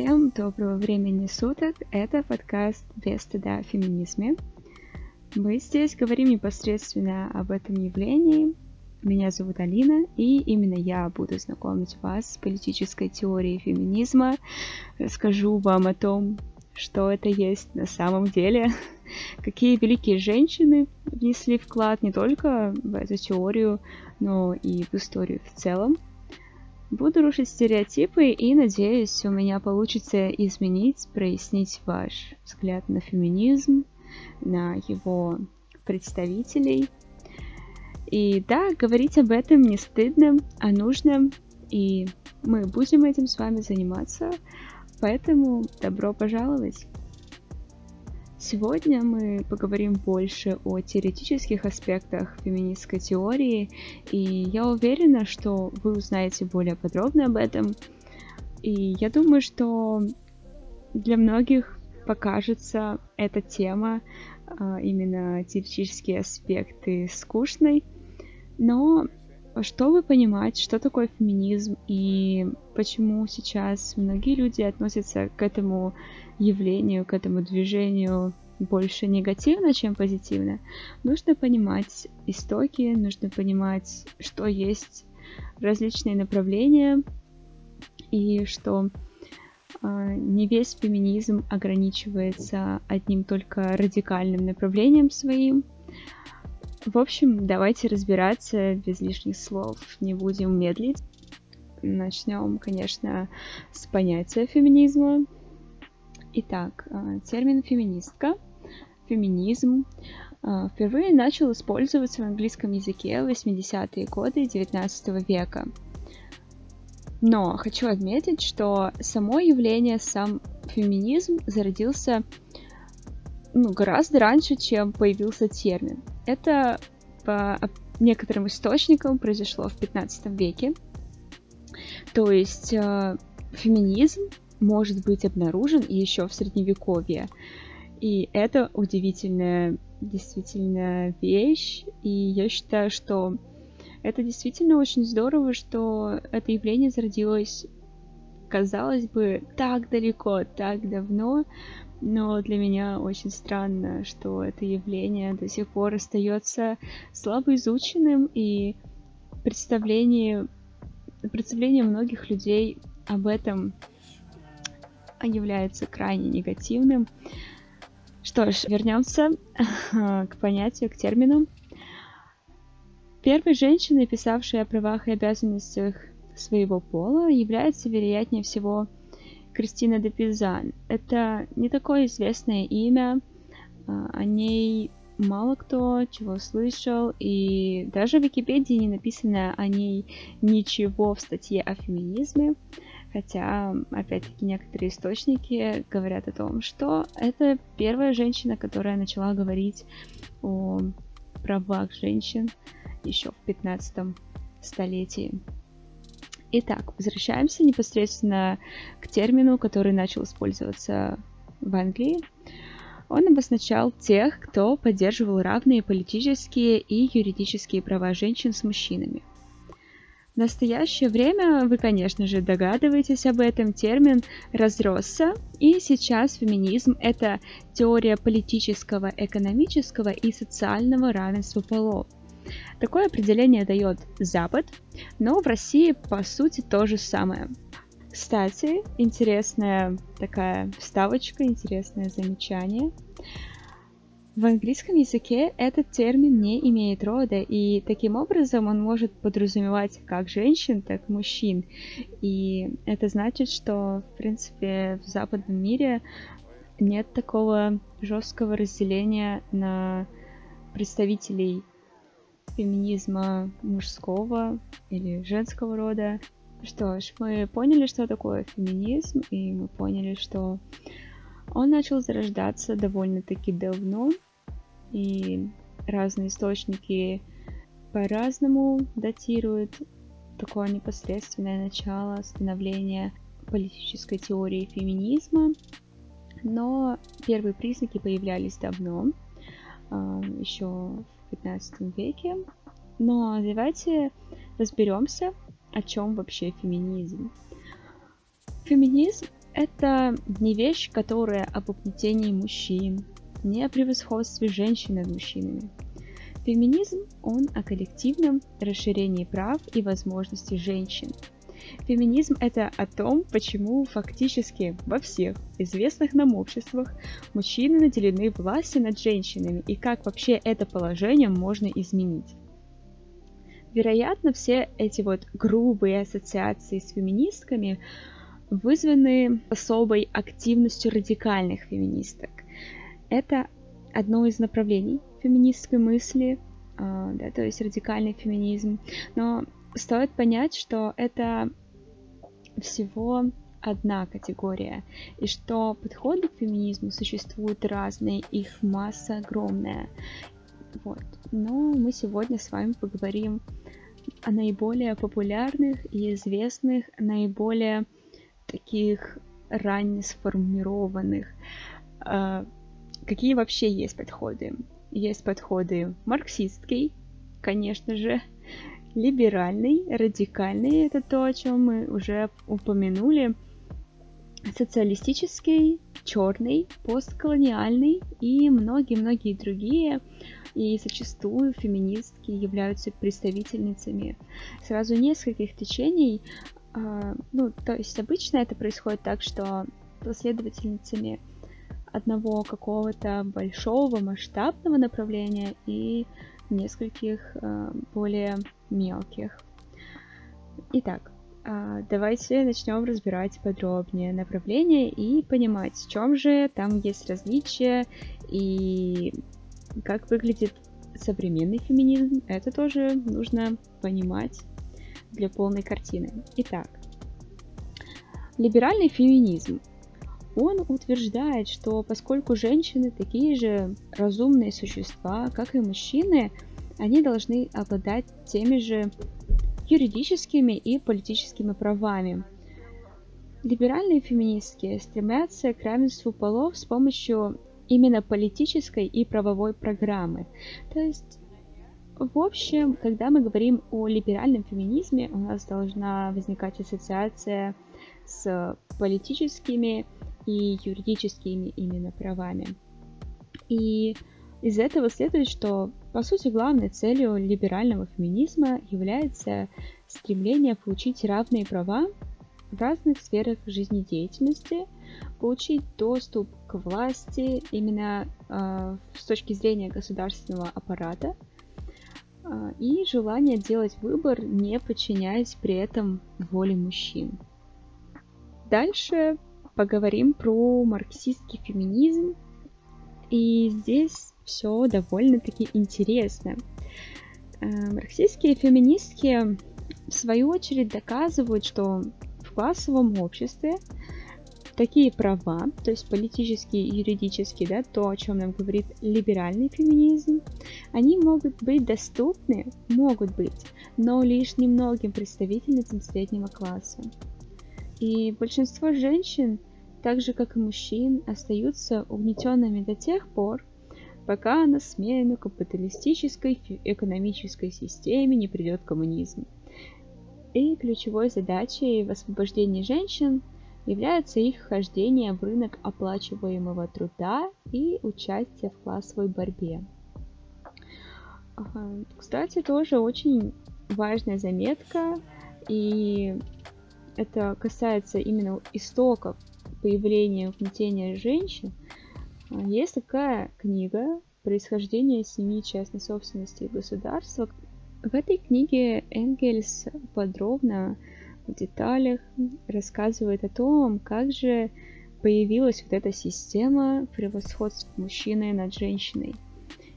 Всем доброго времени суток. Это подкаст «Без стыда о феминизме». Мы здесь говорим непосредственно об этом явлении. Меня зовут Алина, и именно я буду знакомить вас с политической теорией феминизма. Расскажу вам о том, что это есть на самом деле, какие великие женщины внесли вклад не только в эту теорию, но и в историю в целом. Буду рушить стереотипы и надеюсь, у меня получится изменить, прояснить ваш взгляд на феминизм, на его представителей. И да, говорить об этом не стыдно, а нужно, и мы будем этим с вами заниматься, поэтому добро пожаловать! Сегодня мы поговорим больше о теоретических аспектах феминистской теории, и я уверена, что вы узнаете более подробно об этом. И я думаю, что для многих покажется эта тема, а, именно теоретические аспекты, скучной, но чтобы понимать, что такое феминизм и почему сейчас многие люди относятся к этому явлению, к этому движению больше негативно, чем позитивно, нужно понимать истоки, нужно понимать, что есть различные направления, и что э, не весь феминизм ограничивается одним только радикальным направлением своим. В общем, давайте разбираться без лишних слов, не будем медлить. Начнем, конечно, с понятия феминизма. Итак, э, термин феминистка, феминизм э, впервые начал использоваться в английском языке в 80-е годы 19 века. Но хочу отметить, что само явление, сам феминизм зародился ну, гораздо раньше, чем появился термин. Это по некоторым источникам произошло в 15 веке. То есть э, феминизм может быть обнаружен еще в средневековье. И это удивительная действительно вещь. И я считаю, что это действительно очень здорово, что это явление зародилось, казалось бы, так далеко, так давно, но для меня очень странно, что это явление до сих пор остается слабо изученным, и представление, представление многих людей об этом является крайне негативным. Что ж, вернемся к понятию, к термину. Первой женщиной, писавшей о правах и обязанностях своего пола, является, вероятнее всего, Кристина де Пизан. Это не такое известное имя, а, о ней мало кто чего слышал, и даже в Википедии не написано о ней ничего в статье о феминизме. Хотя, опять-таки, некоторые источники говорят о том, что это первая женщина, которая начала говорить о правах женщин еще в 15 столетии. Итак, возвращаемся непосредственно к термину, который начал использоваться в Англии. Он обозначал тех, кто поддерживал равные политические и юридические права женщин с мужчинами – в настоящее время, вы, конечно же, догадываетесь об этом, термин разросся, и сейчас феминизм — это теория политического, экономического и социального равенства полов. Такое определение дает Запад, но в России по сути то же самое. Кстати, интересная такая вставочка, интересное замечание. В английском языке этот термин не имеет рода, и таким образом он может подразумевать как женщин, так и мужчин. И это значит, что, в принципе, в западном мире нет такого жесткого разделения на представителей феминизма мужского или женского рода. Что ж, мы поняли, что такое феминизм, и мы поняли, что он начал зарождаться довольно-таки давно, и разные источники по-разному датируют такое непосредственное начало становления политической теории феминизма, но первые признаки появлялись давно, а, еще в 15 веке. Но давайте разберемся, о чем вообще феминизм. Феминизм это не вещь, которая об угнетении мужчин, не о превосходстве женщин над мужчинами. Феминизм, он о коллективном расширении прав и возможностей женщин. Феминизм – это о том, почему фактически во всех известных нам обществах мужчины наделены властью над женщинами и как вообще это положение можно изменить. Вероятно, все эти вот грубые ассоциации с феминистками вызваны особой активностью радикальных феминисток. Это одно из направлений феминистской мысли, э, да, то есть радикальный феминизм. Но стоит понять, что это всего одна категория, и что подходы к феминизму существуют разные, их масса огромная. Вот. Но мы сегодня с вами поговорим о наиболее популярных и известных, наиболее таких ранне сформированных. А, какие вообще есть подходы? Есть подходы марксистский, конечно же, либеральный, радикальный, это то, о чем мы уже упомянули, социалистический, черный, постколониальный и многие-многие другие. И зачастую феминистки являются представительницами сразу нескольких течений. А, ну, то есть обычно это происходит так, что последовательницами одного какого-то большого масштабного направления и нескольких э, более мелких. Итак, э, давайте начнем разбирать подробнее направления и понимать, в чем же там есть различия и как выглядит современный феминизм. Это тоже нужно понимать для полной картины. Итак, либеральный феминизм он утверждает, что поскольку женщины такие же разумные существа, как и мужчины, они должны обладать теми же юридическими и политическими правами. Либеральные феминистки стремятся к равенству полов с помощью именно политической и правовой программы. То есть, в общем, когда мы говорим о либеральном феминизме, у нас должна возникать ассоциация с политическими и юридическими именно правами. И из этого следует, что, по сути, главной целью либерального феминизма является стремление получить равные права в разных сферах жизнедеятельности, получить доступ к власти именно э, с точки зрения государственного аппарата э, и желание делать выбор, не подчиняясь при этом воле мужчин. Дальше поговорим про марксистский феминизм. И здесь все довольно-таки интересно. Э, марксистские феминистки в свою очередь доказывают, что в классовом обществе такие права, то есть политические и юридические, да, то, о чем нам говорит либеральный феминизм, они могут быть доступны, могут быть, но лишь немногим представительницам среднего класса. И большинство женщин так же как и мужчин, остаются угнетенными до тех пор, пока на смену капиталистической экономической системе не придет коммунизм. И ключевой задачей в освобождении женщин является их вхождение в рынок оплачиваемого труда и участие в классовой борьбе. Кстати, тоже очень важная заметка, и это касается именно истоков появления угнетения женщин, а, есть такая книга «Происхождение семьи частной собственности и государства». В этой книге Энгельс подробно в деталях рассказывает о том, как же появилась вот эта система превосходства мужчины над женщиной.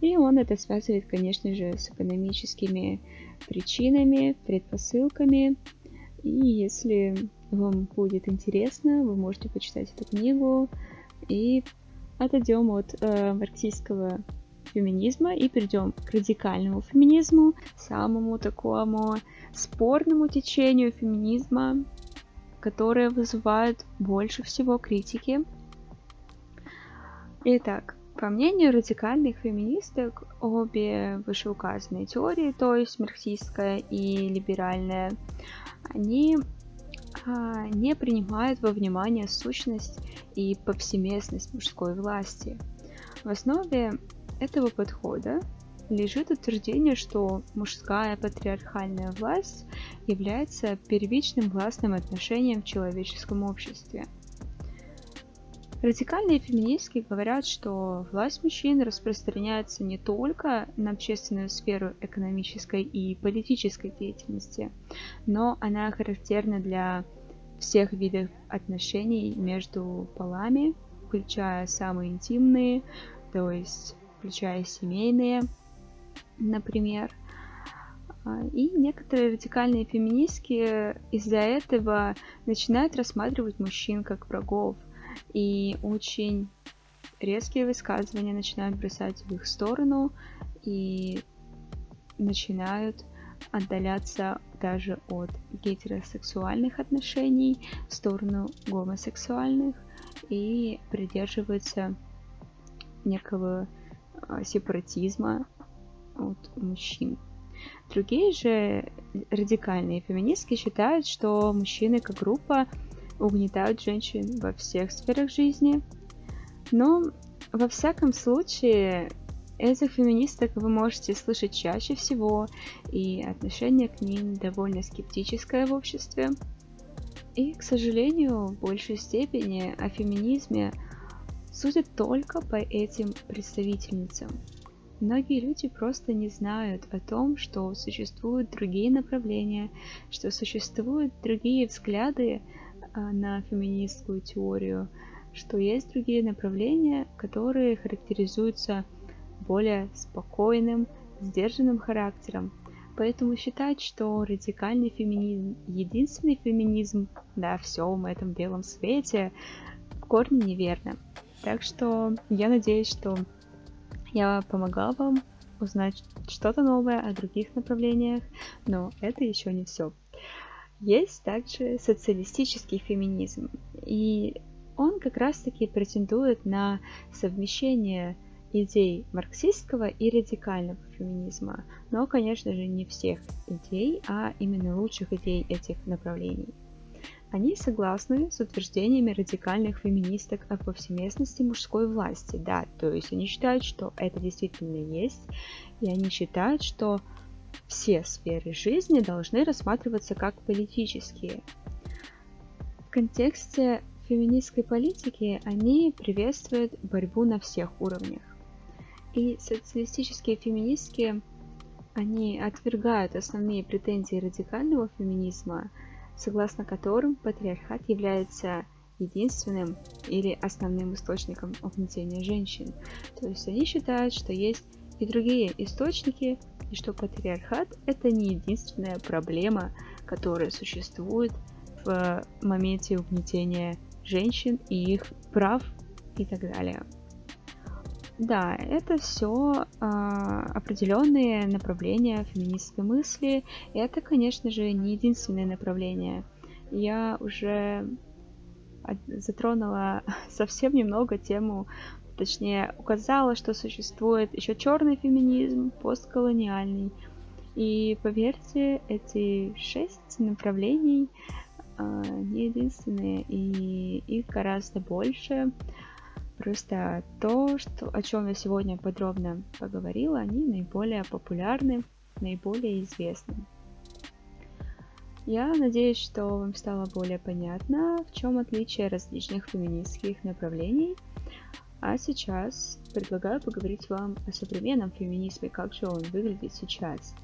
И он это связывает, конечно же, с экономическими причинами, предпосылками. И если вам будет интересно, вы можете почитать эту книгу и отойдем от э, марксистского феминизма и перейдем к радикальному феминизму, самому такому спорному течению феминизма, которое вызывает больше всего критики. Итак, по мнению радикальных феминисток, обе вышеуказанные теории, то есть марксистская и либеральная, они не принимают во внимание сущность и повсеместность мужской власти. В основе этого подхода лежит утверждение, что мужская патриархальная власть является первичным властным отношением в человеческом обществе. Радикальные феминистки говорят, что власть мужчин распространяется не только на общественную сферу экономической и политической деятельности, но она характерна для всех видов отношений между полами, включая самые интимные, то есть включая семейные, например. А, и некоторые радикальные феминистки из-за этого начинают рассматривать мужчин как врагов – и очень резкие высказывания начинают бросать в их сторону и начинают отдаляться даже от гетеросексуальных отношений в сторону гомосексуальных и придерживаются некого а, сепаратизма от мужчин. Другие же радикальные феминистки считают, что мужчины как группа угнетают женщин во всех сферах жизни. Но во всяком случае, этих феминисток вы можете слышать чаще всего, и отношение к ним довольно скептическое в обществе. И, к сожалению, в большей степени о феминизме судят только по этим представительницам. Многие люди просто не знают о том, что существуют другие направления, что существуют другие взгляды на феминистскую теорию, что есть другие направления, которые характеризуются более спокойным, сдержанным характером. Поэтому считать, что радикальный феминизм единственный феминизм на всем этом белом свете, в корне неверно. Так что я надеюсь, что я помогла вам узнать что-то новое о других направлениях, но это еще не все. Есть также социалистический феминизм, и он как раз-таки претендует на совмещение идей марксистского и радикального феминизма, но, конечно же, не всех идей, а именно лучших идей этих направлений. Они согласны с утверждениями радикальных феминисток о повсеместности мужской власти, да, то есть они считают, что это действительно есть, и они считают, что все сферы жизни должны рассматриваться как политические. В контексте феминистской политики они приветствуют борьбу на всех уровнях. И социалистические феминистки, они отвергают основные претензии радикального феминизма, согласно которым патриархат является единственным или основным источником угнетения женщин. То есть они считают, что есть и другие источники, и что патриархат это не единственная проблема, которая существует в моменте угнетения женщин и их прав и так далее. Да, это все а, определенные направления феминистской мысли. И это, конечно же, не единственное направление. Я уже затронула совсем немного тему точнее указала, что существует еще черный феминизм, постколониальный. И поверьте, эти шесть направлений э, не единственные, и их гораздо больше. Просто то, что, о чем я сегодня подробно поговорила, они наиболее популярны, наиболее известны. Я надеюсь, что вам стало более понятно, в чем отличие различных феминистских направлений – а сейчас предлагаю поговорить вам о современном феминизме, как же он выглядит сейчас.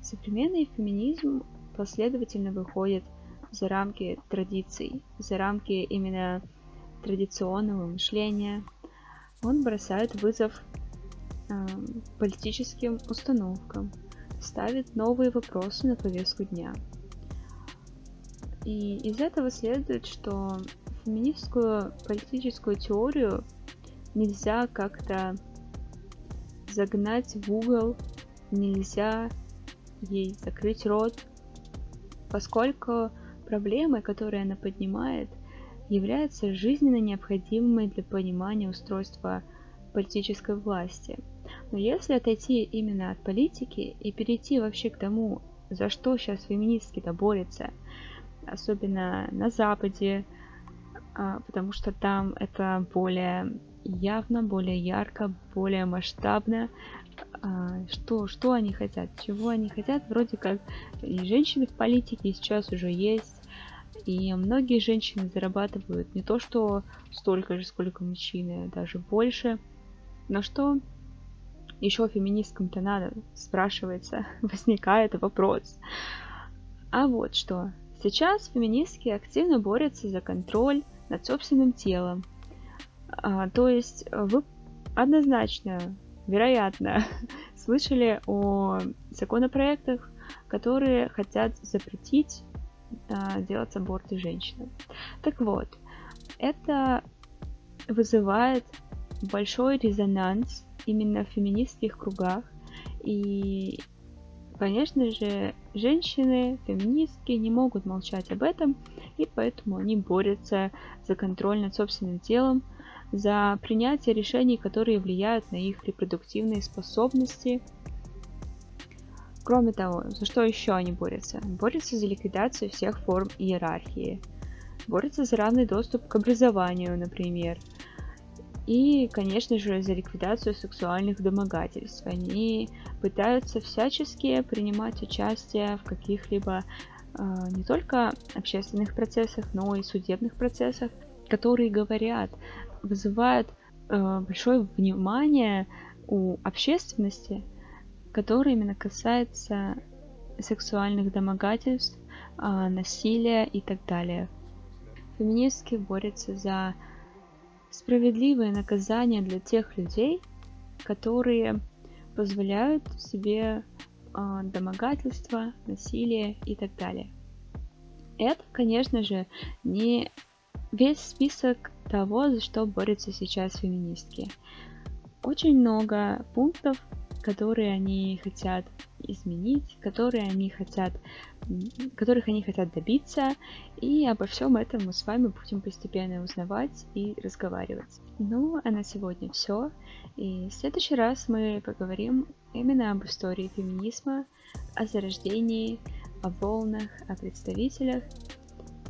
Современный феминизм последовательно выходит за рамки традиций, за рамки именно традиционного мышления. Он бросает вызов э, политическим установкам, ставит новые вопросы на повестку дня. И из этого следует, что феминистскую политическую теорию нельзя как-то загнать в угол, нельзя ей закрыть рот, поскольку проблемы, которые она поднимает, являются жизненно необходимыми для понимания устройства политической власти. Но если отойти именно от политики и перейти вообще к тому, за что сейчас феминистки-то особенно на Западе, а, потому что там это более явно, более ярко, более масштабно. А, что, что они хотят, чего они хотят, вроде как и женщины в политике сейчас уже есть, и многие женщины зарабатывают не то что столько же, сколько мужчины, даже больше. Но что еще феминисткам-то надо, спрашивается, возникает вопрос. А вот что. Сейчас феминистки активно борются за контроль над собственным телом. А, то есть вы однозначно, вероятно, слышали о законопроектах, которые хотят запретить а, делать аборты женщинам. Так вот, это вызывает большой резонанс именно в феминистских кругах. И, конечно же, женщины, феминистки не могут молчать об этом, и поэтому они борются за контроль над собственным телом, за принятие решений, которые влияют на их репродуктивные способности. Кроме того, за что еще они борются? Борются за ликвидацию всех форм иерархии. Борются за равный доступ к образованию, например. И, конечно же, за ликвидацию сексуальных домогательств. Они пытаются всячески принимать участие в каких-либо э, не только общественных процессах, но и судебных процессах, которые говорят, вызывают э, большое внимание у общественности, которое именно касается сексуальных домогательств, э, насилия и так далее. Феминистки борются за справедливое наказание для тех людей, которые позволяют себе э, домогательство, насилие и так далее. Это, конечно же, не весь список того, за что борются сейчас феминистки. Очень много пунктов, которые они хотят изменить, которые они хотят, которых они хотят добиться, и обо всем этом мы с вами будем постепенно узнавать и разговаривать. Ну, а на сегодня все. И в следующий раз мы поговорим именно об истории феминизма, о зарождении, о волнах, о представителях,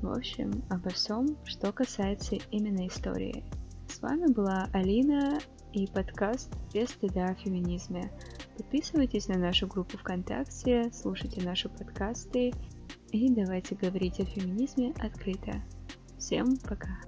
в общем, обо всем, что касается именно истории. С вами была Алина и подкаст «Без стыда о феминизме». Подписывайтесь на нашу группу ВКонтакте, слушайте наши подкасты и давайте говорить о феминизме открыто. Всем пока!